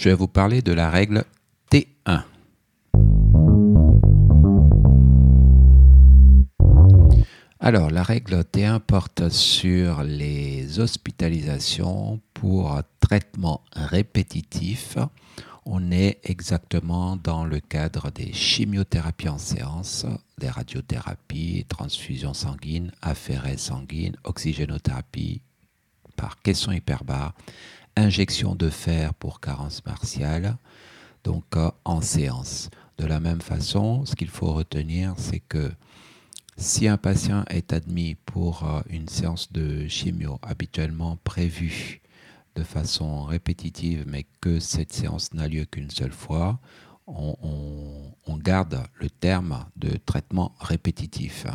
je vais vous parler de la règle T1. Alors, la règle T1 porte sur les hospitalisations pour traitements répétitifs. On est exactement dans le cadre des chimiothérapies en séance, des radiothérapies, transfusions sanguines, affaires sanguines, oxygénothérapie par caisson hyperbare, injection de fer pour carence martiale, donc en séance. De la même façon, ce qu'il faut retenir, c'est que si un patient est admis pour euh, une séance de chimio habituellement prévue de façon répétitive, mais que cette séance n'a lieu qu'une seule fois, on, garde le terme de traitement répétitif.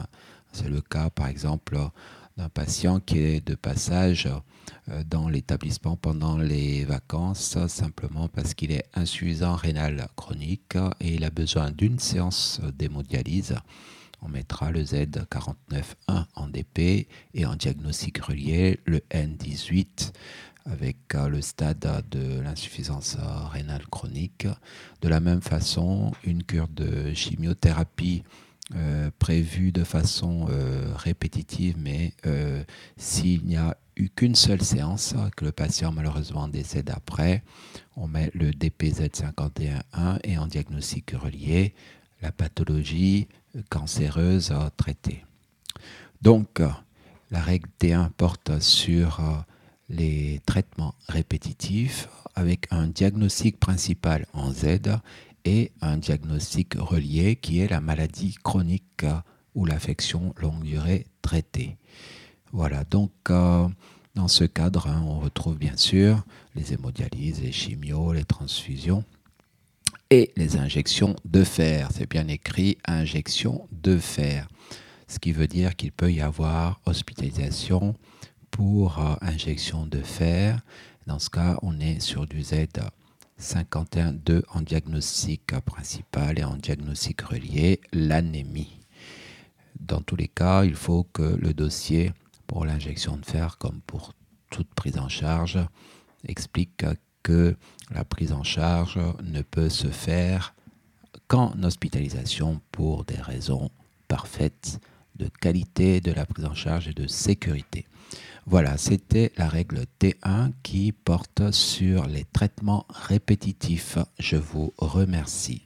C'est le cas, par exemple, d'un patient qui est de passage euh, dans l'établissement pendant les vacances, simplement parce qu'il est insuffisant rénal chronique et il a besoin d'une séance d'hémodialyse. On mettra le Z49.1 en DP et en diagnostic relié le N18 avec euh, le stade de l'insuffisance rénale chronique. De la même façon, une cure de chimiothérapie euh, prévue de façon euh, répétitive, mais s'il n'y a eu qu'une seule séance, que le patient malheureusement décède après, on met le DPZ51.1 et en diagnostic relié, la pathologie cancéreuse traitée. Donc, la règle T1 porte sur les traitements répétitifs avec un diagnostic principal en Z et un diagnostic relié qui est la maladie chronique ou l'affection longue durée traitée. Voilà, donc euh, dans ce cadre, hein, on retrouve bien sûr les hémodialyses, les chimios, les transfusions et les injections de fer. C'est bien écrit injection de fer, ce qui veut dire qu'il peut y avoir hospitalisation pour euh, injection de fer. Dans ce cas, on est sur du Z 51.2 en diagnostic principal et en diagnostic relié, l'anémie. Dans tous les cas, il faut que le dossier pour l'injection de fer, comme pour toute prise en charge, explique que la prise en charge ne peut se faire qu'en hospitalisation pour des raisons parfaites de qualité de la prise en charge et de sécurité. Voilà, c'était la règle T1 qui porte sur les traitements répétitifs. Je vous remercie.